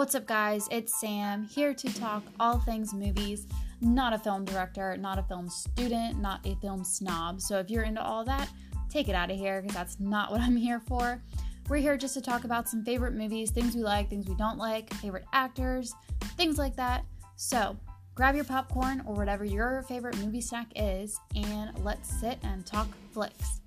What's up, guys? It's Sam here to talk all things movies. Not a film director, not a film student, not a film snob. So if you're into all that, take it out of here because that's not what I'm here for. We're here just to talk about some favorite movies, things we like, things we don't like, favorite actors, things like that. So grab your popcorn or whatever your favorite movie snack is, and let's sit and talk flicks.